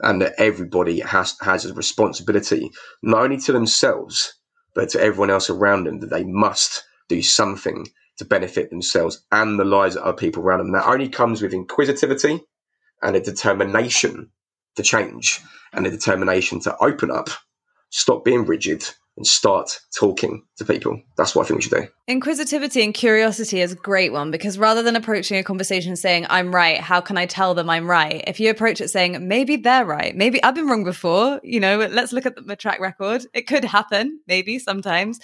And that everybody has, has a responsibility, not only to themselves, but to everyone else around them, that they must do something to benefit themselves and the lives of other people around them. That only comes with inquisitivity and a determination to change and a determination to open up stop being rigid and start talking to people. That's what I think we should do. Inquisitivity and curiosity is a great one because rather than approaching a conversation saying, I'm right, how can I tell them I'm right? If you approach it saying, maybe they're right, maybe I've been wrong before, you know, let's look at the track record. It could happen, maybe sometimes.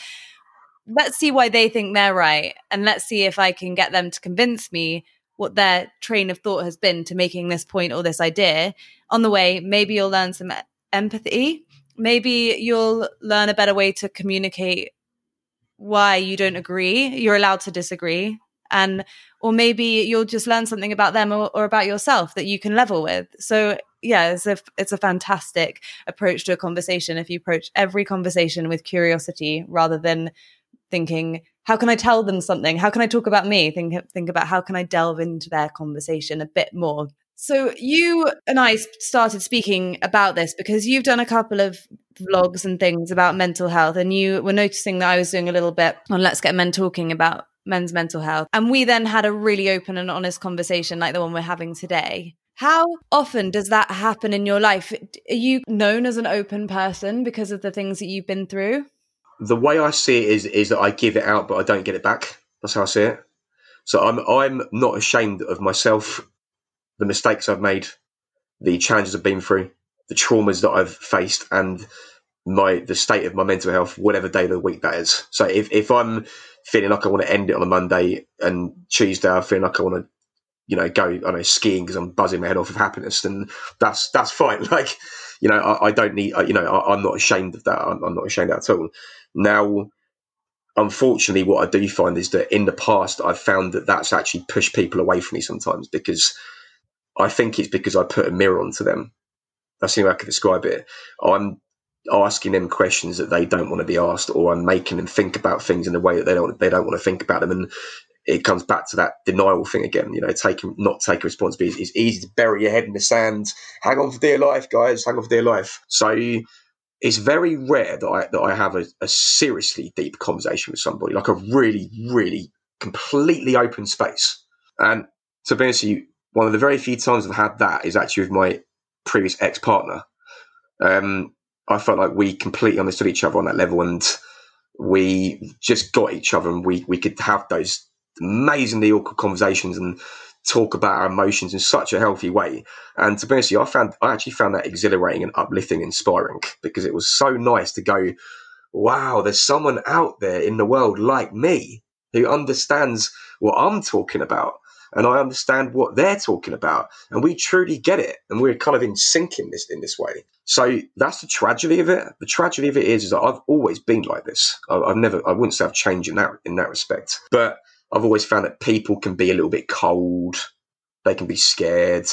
Let's see why they think they're right. And let's see if I can get them to convince me what their train of thought has been to making this point or this idea. On the way, maybe you'll learn some empathy maybe you'll learn a better way to communicate why you don't agree. You're allowed to disagree. And, or maybe you'll just learn something about them or, or about yourself that you can level with. So, yeah, it's a, it's a fantastic approach to a conversation if you approach every conversation with curiosity rather than thinking, how can I tell them something? How can I talk about me? Think, think about how can I delve into their conversation a bit more so you and I started speaking about this because you've done a couple of vlogs and things about mental health, and you were noticing that I was doing a little bit on Let's Get Men talking about men's mental health. And we then had a really open and honest conversation like the one we're having today. How often does that happen in your life? Are you known as an open person because of the things that you've been through? The way I see it is is that I give it out but I don't get it back. That's how I see it. So I'm I'm not ashamed of myself the mistakes I've made, the challenges I've been through, the traumas that I've faced, and my the state of my mental health, whatever day of the week that is. So if, if I'm feeling like I want to end it on a Monday and Tuesday I'm feeling like I want to, you know, go I know skiing because I'm buzzing my head off of happiness, then that's that's fine. Like, you know, I, I don't need, you know, I, am not ashamed of that. I'm, I'm not ashamed at all. Now, unfortunately, what I do find is that in the past I've found that that's actually pushed people away from me sometimes because I think it's because I put a mirror onto them. That's the way I can describe it. I'm asking them questions that they don't want to be asked, or I'm making them think about things in a way that they don't they don't want to think about them. And it comes back to that denial thing again. You know, taking not taking responsibility. It's easy to bury your head in the sand. Hang on for dear life, guys. Hang on for dear life. So it's very rare that I that I have a, a seriously deep conversation with somebody, like a really, really completely open space. And to be honest with you, one of the very few times I've had that is actually with my previous ex partner. Um, I felt like we completely understood each other on that level, and we just got each other, and we we could have those amazingly awkward conversations and talk about our emotions in such a healthy way. And to be honest, you, I found I actually found that exhilarating and uplifting, inspiring because it was so nice to go, wow, there's someone out there in the world like me who understands what I'm talking about and I understand what they're talking about, and we truly get it, and we're kind of in sync in this in this way. So that's the tragedy of it. The tragedy of it is, is that I've always been like this. I've never, I wouldn't say I've changed in that in that respect, but I've always found that people can be a little bit cold, they can be scared,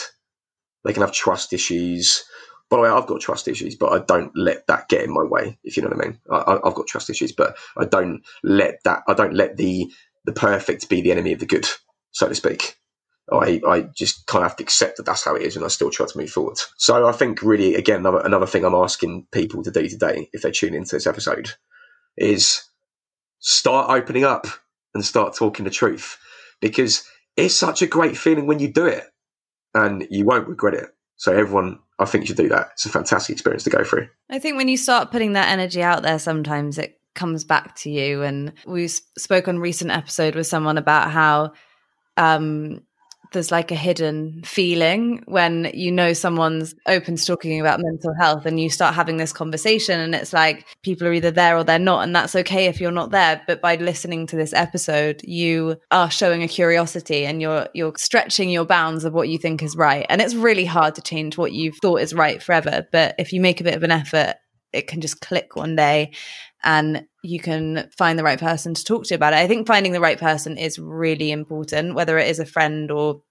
they can have trust issues. By the way, I've got trust issues, but I don't let that get in my way. If you know what I mean, I, have got trust issues, but I don't let that. I don't let the the perfect be the enemy of the good so to speak. I, I just kind of have to accept that that's how it is and I still try to move forward. So I think really, again, another, another thing I'm asking people to do today, if they tune into this episode, is start opening up and start talking the truth because it's such a great feeling when you do it and you won't regret it. So everyone, I think, you should do that. It's a fantastic experience to go through. I think when you start putting that energy out there, sometimes it comes back to you. And we spoke on a recent episode with someone about how um, there's like a hidden feeling when you know someone's open to talking about mental health and you start having this conversation and it's like people are either there or they're not and that's okay if you're not there. But by listening to this episode you are showing a curiosity and you're you're stretching your bounds of what you think is right. And it's really hard to change what you've thought is right forever but if you make a bit of an effort it can just click one day and you can find the right person to talk to about it. I think finding the right person is really important, whether it is a friend or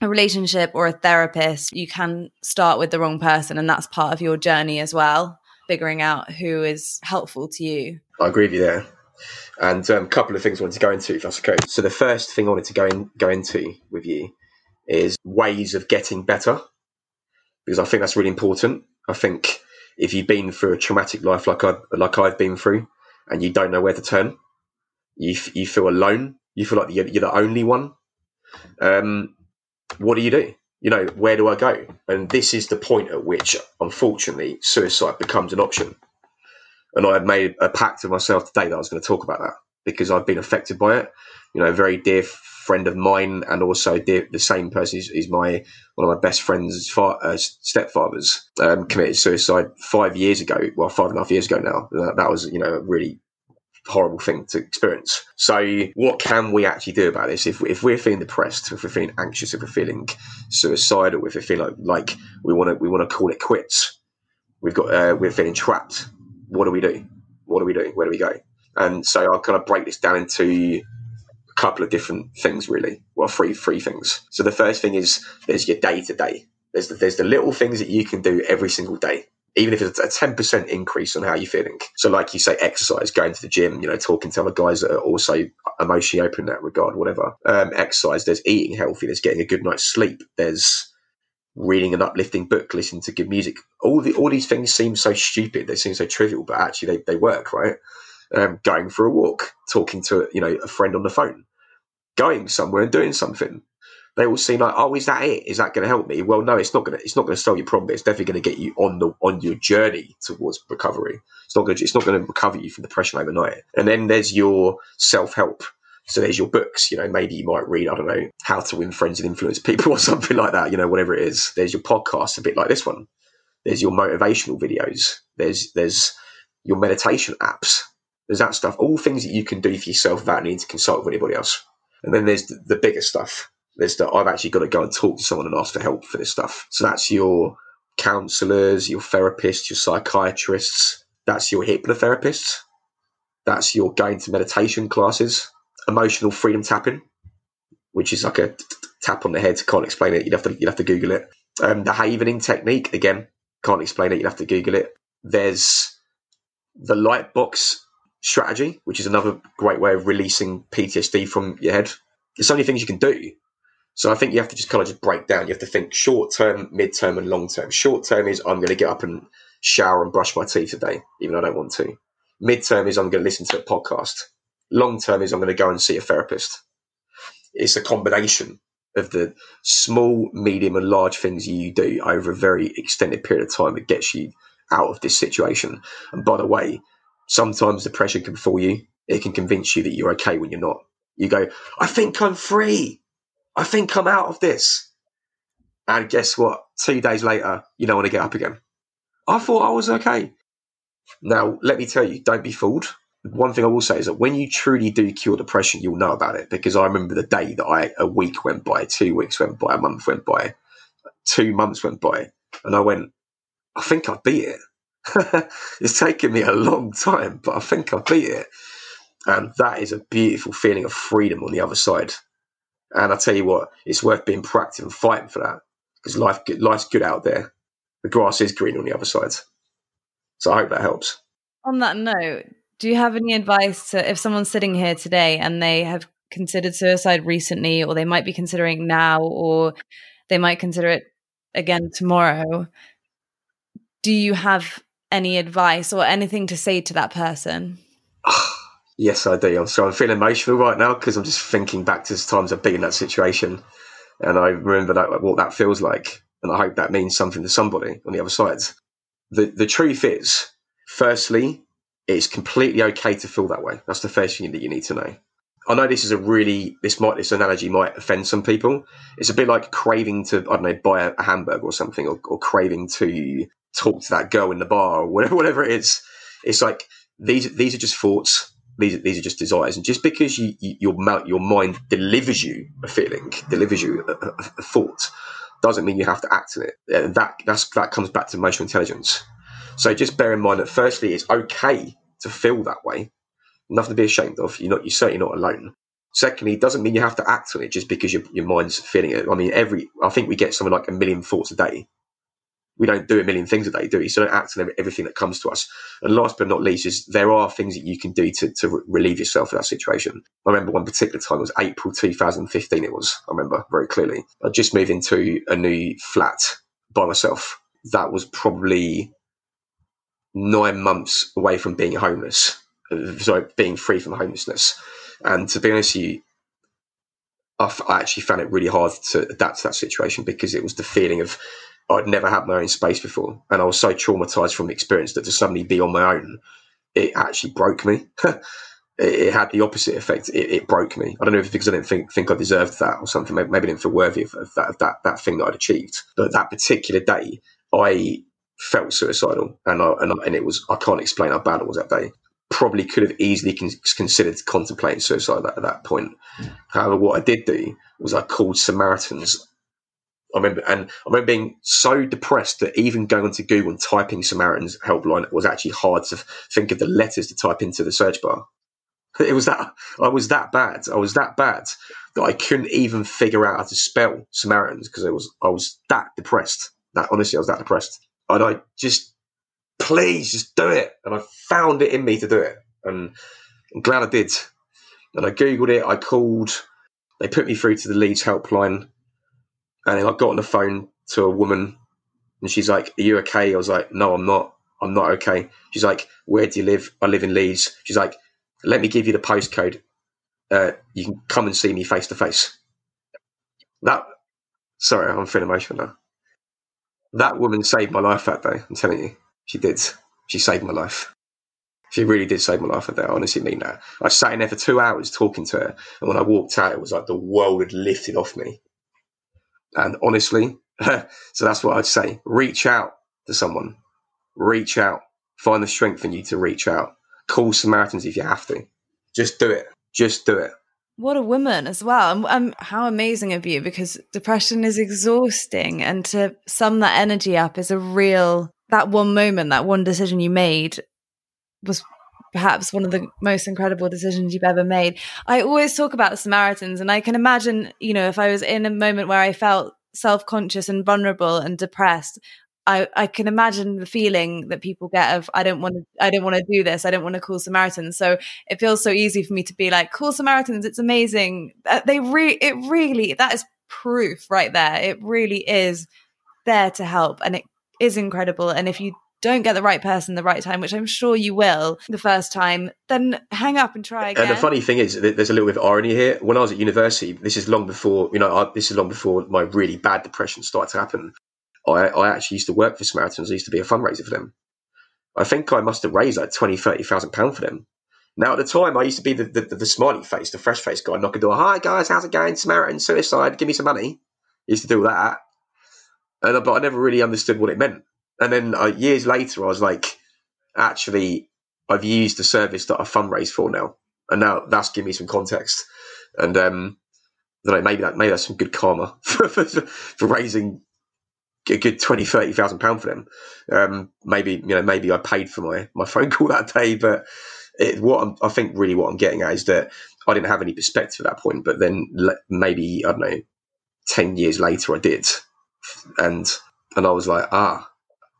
a relationship or a therapist. You can start with the wrong person, and that's part of your journey as well, figuring out who is helpful to you. I agree with you there. And um, a couple of things I wanted to go into, if that's okay. So the first thing I wanted to go in, go into with you is ways of getting better, because I think that's really important. I think if you've been through a traumatic life like I like I've been through, and you don't know where to turn, you you feel alone. You feel like you're, you're the only one. Um, what do you do? You know, where do I go? And this is the point at which, unfortunately, suicide becomes an option. And I had made a pact with myself today that I was going to talk about that because I've been affected by it. You know, very dear friend of mine, and also dear, the same person is, my one of my best friends' far, uh, stepfathers um, committed suicide five years ago. Well, five and a half years ago now. That, that was you know a really horrible thing to experience. So, what can we actually do about this? If, if we're feeling depressed, if we're feeling anxious, if we're feeling suicidal, if we feel like, like we want to we want to call it quits, we've got uh, we're feeling trapped. What do we do? What do we do? Where do we go? And so I'll kind of break this down into couple of different things, really. Well, three three things. So the first thing is there's your day to day. There's the, there's the little things that you can do every single day, even if it's a ten percent increase on how you're feeling. So, like you say, exercise, going to the gym, you know, talking to other guys that are also emotionally open in that regard, whatever. Um, exercise. There's eating healthy. There's getting a good night's sleep. There's reading an uplifting book, listening to good music. All the all these things seem so stupid. They seem so trivial, but actually they, they work, right? Um, going for a walk, talking to you know a friend on the phone, going somewhere and doing something. They all seem like, oh, is that it? Is that going to help me? Well, no, it's not going to. It's not going to solve your problem. It's definitely going to get you on the on your journey towards recovery. It's not going. To, it's not going to recover you from depression overnight. And then there's your self help. So there's your books. You know, maybe you might read. I don't know how to win friends and influence people or something like that. You know, whatever it is. There's your podcast, a bit like this one. There's your motivational videos. There's there's your meditation apps. There's that stuff. All things that you can do for yourself without needing to consult with anybody else. And then there's the, the bigger stuff. There's that I've actually got to go and talk to someone and ask for help for this stuff. So that's your counselors, your therapists, your psychiatrists. That's your hypnotherapists. That's your going to meditation classes, emotional freedom tapping, which is like a tap on the head. Can't explain it. You'd have to you'd have to Google it. Um, the havening technique again. Can't explain it. You'd have to Google it. There's the light box strategy, which is another great way of releasing PTSD from your head. There's so many things you can do. So I think you have to just kind of just break down. You have to think short term, mid term, and long term. Short term is I'm going to get up and shower and brush my teeth today, even though I don't want to. Mid term is I'm going to listen to a podcast. Long term is I'm going to go and see a therapist. It's a combination of the small, medium, and large things you do over a very extended period of time that gets you out of this situation. And by the way, sometimes depression can fool you. It can convince you that you're okay when you're not. You go, I think I'm free. I think I'm out of this. And guess what? Two days later, you don't want to get up again. I thought I was okay. Now, let me tell you, don't be fooled. One thing I will say is that when you truly do cure depression, you'll know about it because I remember the day that I, a week went by, two weeks went by, a month went by, two months went by, and I went, I think I beat it. it's taken me a long time, but I think I beat it. And that is a beautiful feeling of freedom on the other side. And I tell you what, it's worth being proactive and fighting for that because life, life's good out there. The grass is green on the other side. So I hope that helps. On that note, do you have any advice to if someone's sitting here today and they have considered suicide recently, or they might be considering now, or they might consider it again tomorrow? Do you have any advice or anything to say to that person? Yes, I do. I'm sorry. I'm feeling emotional right now because I'm just thinking back to the times I've been in that situation, and I remember that what that feels like, and I hope that means something to somebody on the other side. The the truth is, firstly, it's completely okay to feel that way. That's the first thing that you need to know. I know this is a really this might this analogy might offend some people. It's a bit like craving to I don't know buy a, hamburger or something, or, or craving to talk to that girl in the bar or whatever whatever it is. It's like these these are just thoughts these, these are just desires. And just because you, you, your, your mind delivers you a feeling, delivers you a, a, a thought, doesn't mean you have to act on it. And that, that's, that comes back to emotional intelligence. So just bear in mind that firstly, it's okay to feel that way. Nothing to be ashamed of. You're not, you're certainly not alone. Secondly, it doesn't mean you have to act on it just because your, your mind's feeling it. I mean, every, I think we get something like a million thoughts a day we don't do a million things a day, do we? So don't act on everything that comes to us. And last but not least is there are things that you can do to, to relieve yourself of that situation. I remember one particular time, it was April 2015 it was, I remember very clearly. I just moved into a new flat by myself. That was probably nine months away from being homeless, so being free from homelessness. And to be honest with you, I, actually found it really hard to adapt to that situation because it was the feeling of I'd never had my own space before, and I was so traumatized from the experience that to suddenly be on my own, it actually broke me. it, it, had the opposite effect. It, it, broke me. I don't know if because I didn't think think I deserved that or something. Maybe, maybe I didn't feel worthy of, of, that of that that thing that I'd achieved. But that particular day, I felt suicidal, and I, and, I, and it was I can't explain how bad it was that day. Probably could have easily con- considered contemplating suicide at, at that point. However, what I did do was I called Samaritans I remember, and I remember being so depressed that even going onto Google and typing Samaritan's helpline was actually hard to think of the letters to type into the search bar. It was that I was that bad. I was that bad that I couldn't even figure out how to spell Samaritans because I was I was that depressed. That honestly, I was that depressed, and I just please just do it. And I found it in me to do it, and I'm glad I did. And I googled it. I called. They put me through to the Leeds helpline and I got on the phone to a woman and she's like, Are you okay? I was like, No, I'm not. I'm not okay. She's like, Where do you live? I live in Leeds. She's like, Let me give you the postcode. Uh, you can come and see me face to face. That, sorry, I'm feeling emotional now. That woman saved my life that day. I'm telling you, she did. She saved my life. She really did save my life that day. I honestly mean that. I sat in there for two hours talking to her, and when I walked out, it was like the world had lifted off me. And honestly, so that's what I'd say. Reach out to someone. Reach out. Find the strength in you to reach out. Call Samaritans if you have to. Just do it. Just do it. What a woman as well. And um, how amazing of you because depression is exhausting. And to sum that energy up is a real, that one moment, that one decision you made was perhaps one of the most incredible decisions you've ever made. I always talk about the Samaritans, and I can imagine, you know, if I was in a moment where I felt self conscious and vulnerable and depressed. I, I can imagine the feeling that people get of I don't want to I don't want to do this. I don't want to call Samaritans. So it feels so easy for me to be like call Samaritans. It's amazing. Uh, they re- it really that is proof right there. It really is there to help and it is incredible. And if you don't get the right person the right time, which I'm sure you will the first time, then hang up and try again. And the funny thing is, there's a little bit of irony here. When I was at university, this is long before, you know, I, this is long before my really bad depression started to happen. I, I actually used to work for Samaritans. I used to be a fundraiser for them. I think I must have raised like 20, 30,000 pounds for them. Now, at the time, I used to be the, the, the smiley face, the fresh face guy, knocking door. Hi, guys, how's it going? Samaritan, suicide, give me some money. I used to do that. And, but I never really understood what it meant. And then uh, years later, I was like, actually, I've used the service that I fundraise for now, and now that's giving me some context. And um, know, maybe that maybe that's some good karma for, for, for raising a good 20, 30,000 pound for them. Um, maybe, you know, maybe I paid for my, my phone call that day, but it, what I'm, I think really what I'm getting at is that I didn't have any perspective at that point, but then maybe, I don't know, 10 years later I did. And, and I was like, ah,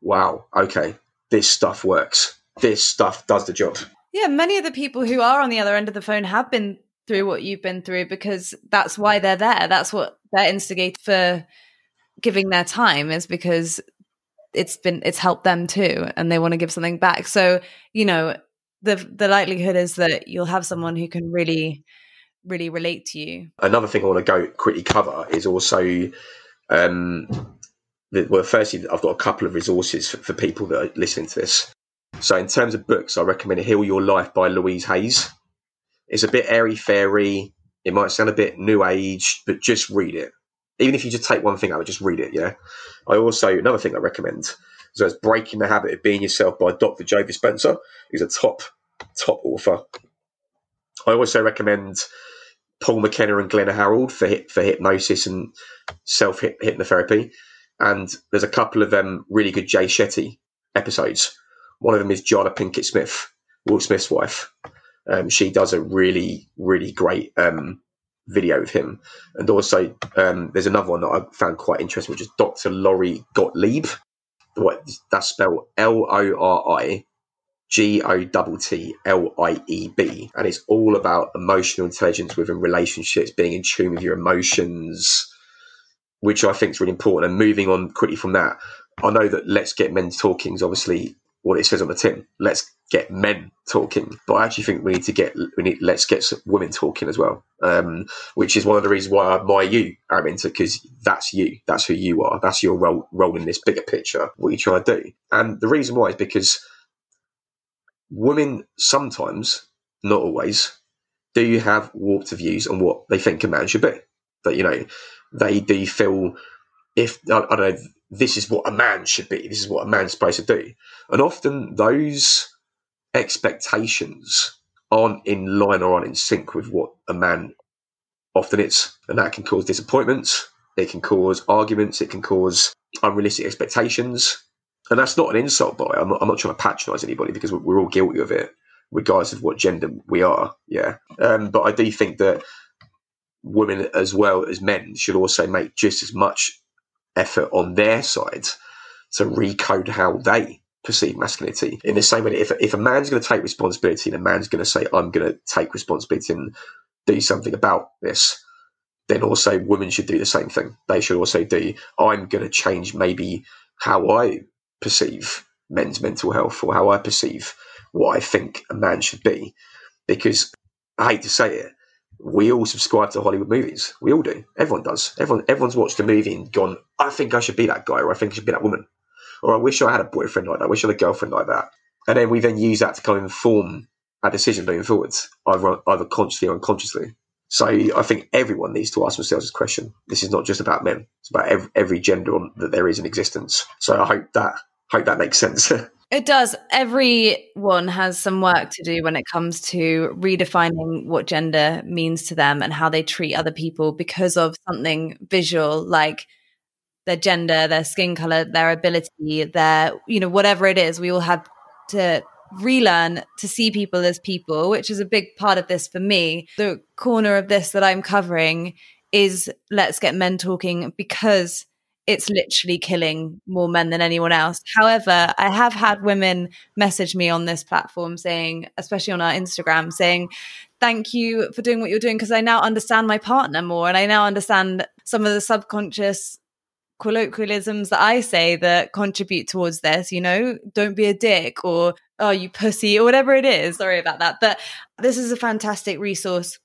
wow, okay, this stuff works. This stuff does the job. Yeah, many of the people who are on the other end of the phone have been through what you've been through because that's why they're there. That's what they're instigated for giving their time is because it's been it's helped them too and they want to give something back. So, you know, the the likelihood is that you'll have someone who can really really relate to you. Another thing I want to go quickly cover is also um, well, firstly, I've got a couple of resources for, for, people that are listening to this. So, in terms of books, I recommend Heal Your Life by Louise Hayes. It's a bit airy fairy. It might sound a bit new age, but just read it. Even if you just take one thing out, just read it. Yeah. I also another thing I recommend so it's Breaking the Habit of Being Yourself by Dr. Joe Dispenza. He's a top top author. I also recommend Paul McKenna and Glenn Harrold for for hypnosis and self hypnotherapy. And there's a couple of um, really good Jay Shetty episodes. One of them is Jada Pinkett Smith, Will Smith's wife. Um, she does a really, really great um, video of him. And also, um, there's another one that I found quite interesting, which is Dr. Lori Gottlieb. What that's spelled L O R I G O T T L I E B, and it's all about emotional intelligence within relationships, being in tune with your emotions, which I think is really important. And moving on quickly from that, I know that Let's Get Men Talking is obviously what it says on the tin. Let's get men talking, but I actually think we need to get we need let's get women talking as well, um, which is one of the reasons why I admire you, Araminta, because that's you, that's who you are, that's your role role in this bigger picture. What you try to do, and the reason why is because women sometimes, not always, do you have warped views on what they think a man should be. That you know, they do feel if I, I don't know, this is what a man should be. This is what a man's supposed to do, and often those expectations aren't in line or aren't in sync with what a man often is, and that can cause disappointments. It can cause arguments. It can cause unrealistic expectations and that's not an insult, by I'm not, I'm not trying to patronise anybody because we're, all guilty of it, regardless of what gender we are. Yeah, um, but I do think that women as well as men should also make just as much effort on their side to recode how they perceive masculinity. In the same way, if if a man's going to take responsibility and a man's going to say, "I'm going to take responsibility and do something about this," then also women should do the same thing. They should also do, "I'm going to change maybe." how I perceive men's mental health or how I perceive what I think a man should be. Because I hate to say it, we all subscribe to Hollywood movies. We all do. Everyone does. Everyone everyone's watched a movie and gone, I think I should be that guy, or I think I should be that woman. Or I wish I had a boyfriend like that, I wish I had a girlfriend like that. And then we then use that to kind of inform our decision moving forwards, either either consciously or unconsciously. So I think everyone needs to ask themselves this question. This is not just about men; it's about every, every gender that there is in existence. So I hope that hope that makes sense. It does. Everyone has some work to do when it comes to redefining what gender means to them and how they treat other people because of something visual like their gender, their skin color, their ability, their, you know, whatever it is. We all have to relearn to see people as people, which is a big part of this for me. The corner of this that I'm covering is let's get men talking because it's literally killing more men than anyone else. However, I have had women message me on this platform saying, especially on our Instagram, saying, Thank you for doing what you're doing because I now understand my partner more and I now understand some of the subconscious colloquialisms that I say that contribute towards this, you know, don't be a dick or oh you pussy or whatever it is. Sorry about that. But this is a fantastic resource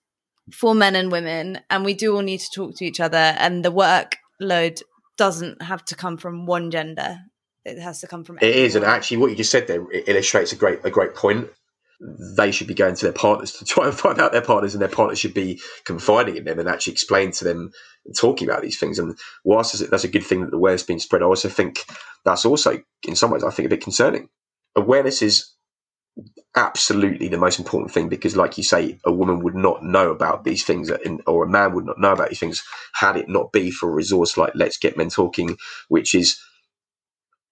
for men and women and we do all need to talk to each other and the workload doesn't have to come from one gender. It has to come from. It everyone. is, and actually, what you just said there illustrates a great a great point. They should be going to their partners to try and find out their partners, and their partners should be confiding in them and actually explain to them and talking about these things. And whilst that's a good thing that the word's been spread, I also think that's also, in some ways, I think a bit concerning. Awareness is absolutely the most important thing because, like you say, a woman would not know about these things, or a man would not know about these things had it not be for a resource like Let's Get Men Talking, which is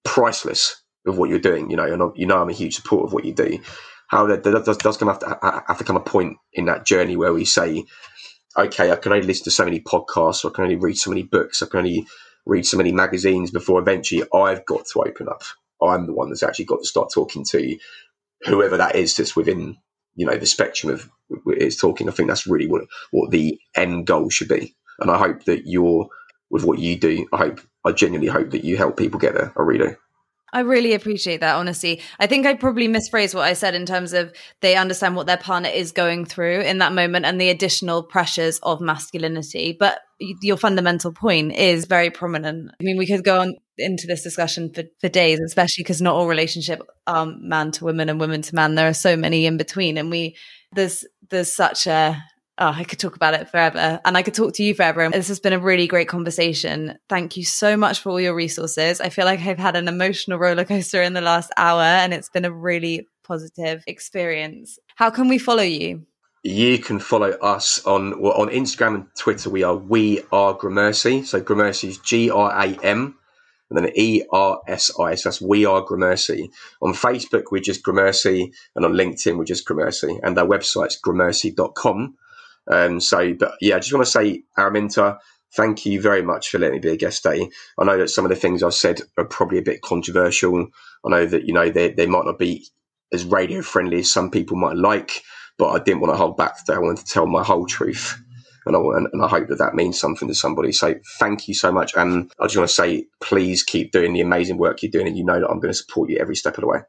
priceless of what you're doing. You know, and you know I'm a huge supporter of what you do. How there, does, does come have to, have to come a point in that journey where we say, okay, I can only listen to so many podcasts, or I can only read so many books, I can only read so many magazines before eventually I've got to open up. I'm the one that's actually got to start talking to whoever that is that's within you know the spectrum of is talking. I think that's really what what the end goal should be. And I hope that you're with what you do. I hope I genuinely hope that you help people get there. I really do. I really appreciate that, honestly. I think I probably misphrased what I said in terms of they understand what their partner is going through in that moment and the additional pressures of masculinity. But your fundamental point is very prominent. I mean, we could go on into this discussion for, for days, especially because not all relationships are man to woman and woman to man. There are so many in between. And we, there's, there's such a, oh, I could talk about it forever and I could talk to you forever. And This has been a really great conversation. Thank you so much for all your resources. I feel like I've had an emotional roller coaster in the last hour and it's been a really positive experience. How can we follow you? You can follow us on well, on Instagram and Twitter. We are We Are Gramersi. So Gramersi is G R A M and then E R S I. So that's We Are Gramersi. On Facebook, we're just Gramersi, and on LinkedIn, we're just Gramersi. And our website's gramersi.com. Um, so, but yeah, I just want to say, Araminta, thank you very much for letting me be a guest today. I know that some of the things I've said are probably a bit controversial. I know that, you know, they, they might not be as radio friendly as some people might like, but I didn't want to hold back today. I wanted to tell my whole truth. And I, and I hope that that means something to somebody. So thank you so much. And I just want to say, please keep doing the amazing work you're doing. And you know that I'm going to support you every step of the way.